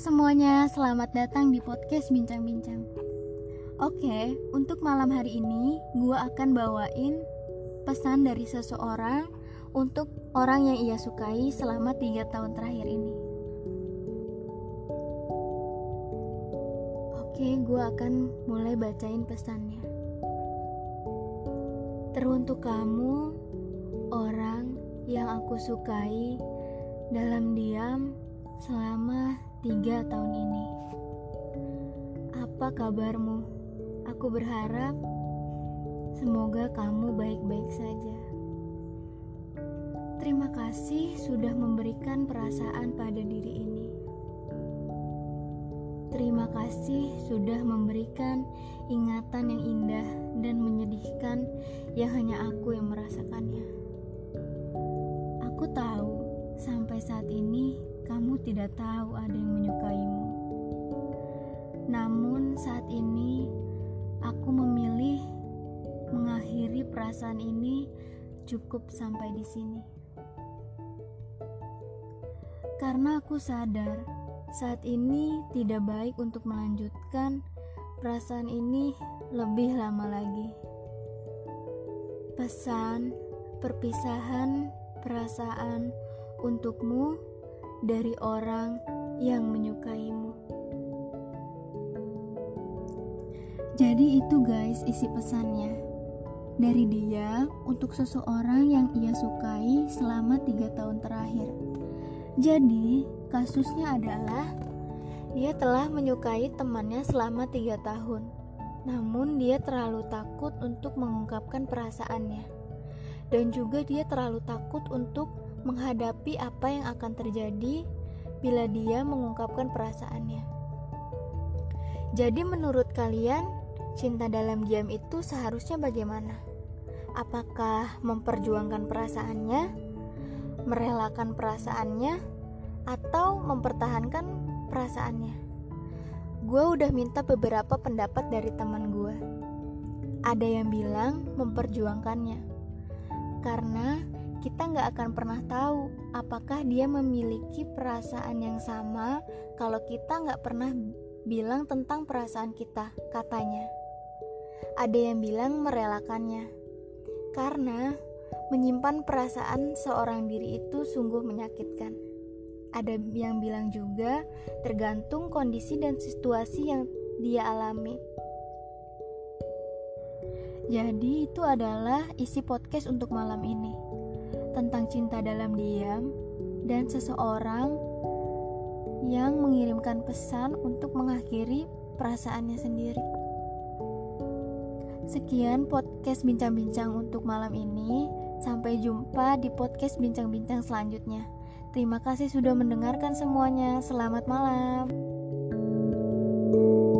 semuanya, selamat datang di podcast Bincang-Bincang. Oke, untuk malam hari ini gue akan bawain pesan dari seseorang untuk orang yang ia sukai selama tiga tahun terakhir ini. Oke, gue akan mulai bacain pesannya. Teruntuk kamu, orang yang aku sukai dalam diam selama tiga tahun ini. Apa kabarmu? Aku berharap semoga kamu baik-baik saja. Terima kasih sudah memberikan perasaan pada diri ini. Terima kasih sudah memberikan ingatan yang indah dan menyedihkan yang hanya aku yang merasakannya. Aku tahu sampai saat ini kamu tidak tahu ada yang menyukaimu. Namun saat ini aku memilih mengakhiri perasaan ini cukup sampai di sini. Karena aku sadar saat ini tidak baik untuk melanjutkan perasaan ini lebih lama lagi. Pesan perpisahan perasaan untukmu dari orang yang menyukaimu. Jadi itu guys isi pesannya dari dia untuk seseorang yang ia sukai selama tiga tahun terakhir. Jadi kasusnya adalah dia telah menyukai temannya selama tiga tahun. Namun dia terlalu takut untuk mengungkapkan perasaannya. Dan juga dia terlalu takut untuk menghadapi apa yang akan terjadi bila dia mengungkapkan perasaannya. Jadi, menurut kalian, cinta dalam diam itu seharusnya bagaimana? Apakah memperjuangkan perasaannya, merelakan perasaannya, atau mempertahankan perasaannya? Gue udah minta beberapa pendapat dari teman gue. Ada yang bilang memperjuangkannya, karena kita nggak akan pernah tahu apakah dia memiliki perasaan yang sama kalau kita nggak pernah bilang tentang perasaan kita, katanya. Ada yang bilang merelakannya, karena menyimpan perasaan seorang diri itu sungguh menyakitkan. Ada yang bilang juga tergantung kondisi dan situasi yang dia alami. Jadi, itu adalah isi podcast untuk malam ini tentang cinta dalam diam dan seseorang yang mengirimkan pesan untuk mengakhiri perasaannya sendiri. Sekian podcast bincang-bincang untuk malam ini. Sampai jumpa di podcast bincang-bincang selanjutnya. Terima kasih sudah mendengarkan semuanya. Selamat malam. thank you